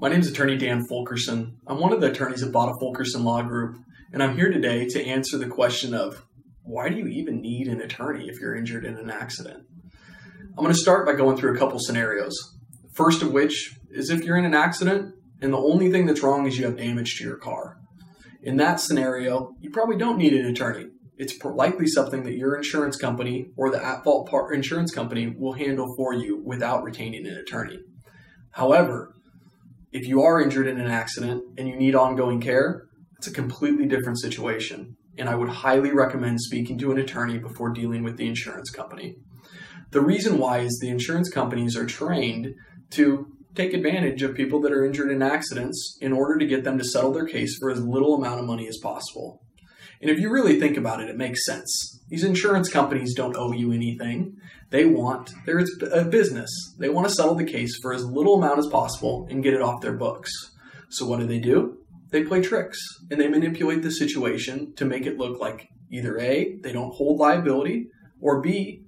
My name is attorney Dan Fulkerson. I'm one of the attorneys at Botta Fulkerson Law Group, and I'm here today to answer the question of why do you even need an attorney if you're injured in an accident? I'm going to start by going through a couple scenarios. First of which is if you're in an accident and the only thing that's wrong is you have damage to your car. In that scenario, you probably don't need an attorney. It's likely something that your insurance company or the at fault insurance company will handle for you without retaining an attorney. However, if you are injured in an accident and you need ongoing care, it's a completely different situation. And I would highly recommend speaking to an attorney before dealing with the insurance company. The reason why is the insurance companies are trained to take advantage of people that are injured in accidents in order to get them to settle their case for as little amount of money as possible. And if you really think about it, it makes sense. These insurance companies don't owe you anything. They want, they're a business. They want to settle the case for as little amount as possible and get it off their books. So what do they do? They play tricks and they manipulate the situation to make it look like either A, they don't hold liability, or B,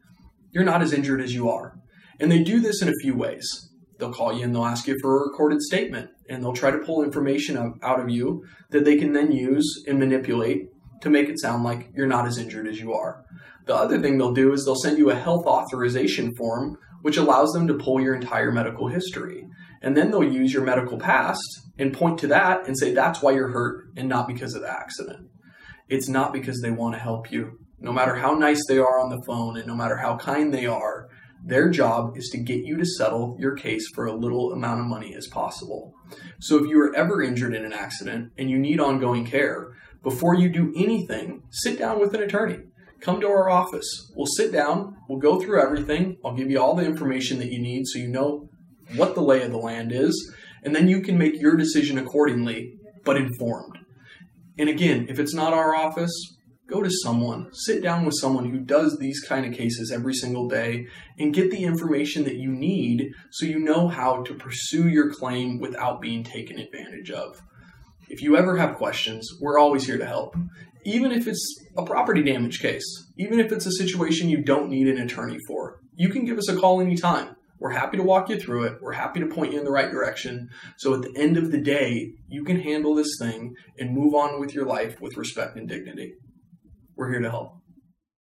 you're not as injured as you are. And they do this in a few ways. They'll call you and they'll ask you for a recorded statement and they'll try to pull information out of you that they can then use and manipulate to make it sound like you're not as injured as you are. The other thing they'll do is they'll send you a health authorization form, which allows them to pull your entire medical history. And then they'll use your medical past and point to that and say that's why you're hurt and not because of the accident. It's not because they want to help you. No matter how nice they are on the phone and no matter how kind they are, their job is to get you to settle your case for a little amount of money as possible. So if you are ever injured in an accident and you need ongoing care, before you do anything, sit down with an attorney. Come to our office. We'll sit down, we'll go through everything. I'll give you all the information that you need so you know what the lay of the land is, and then you can make your decision accordingly, but informed. And again, if it's not our office, go to someone, sit down with someone who does these kind of cases every single day and get the information that you need so you know how to pursue your claim without being taken advantage of. If you ever have questions, we're always here to help. Even if it's a property damage case, even if it's a situation you don't need an attorney for, you can give us a call anytime. We're happy to walk you through it. We're happy to point you in the right direction. So at the end of the day, you can handle this thing and move on with your life with respect and dignity. We're here to help.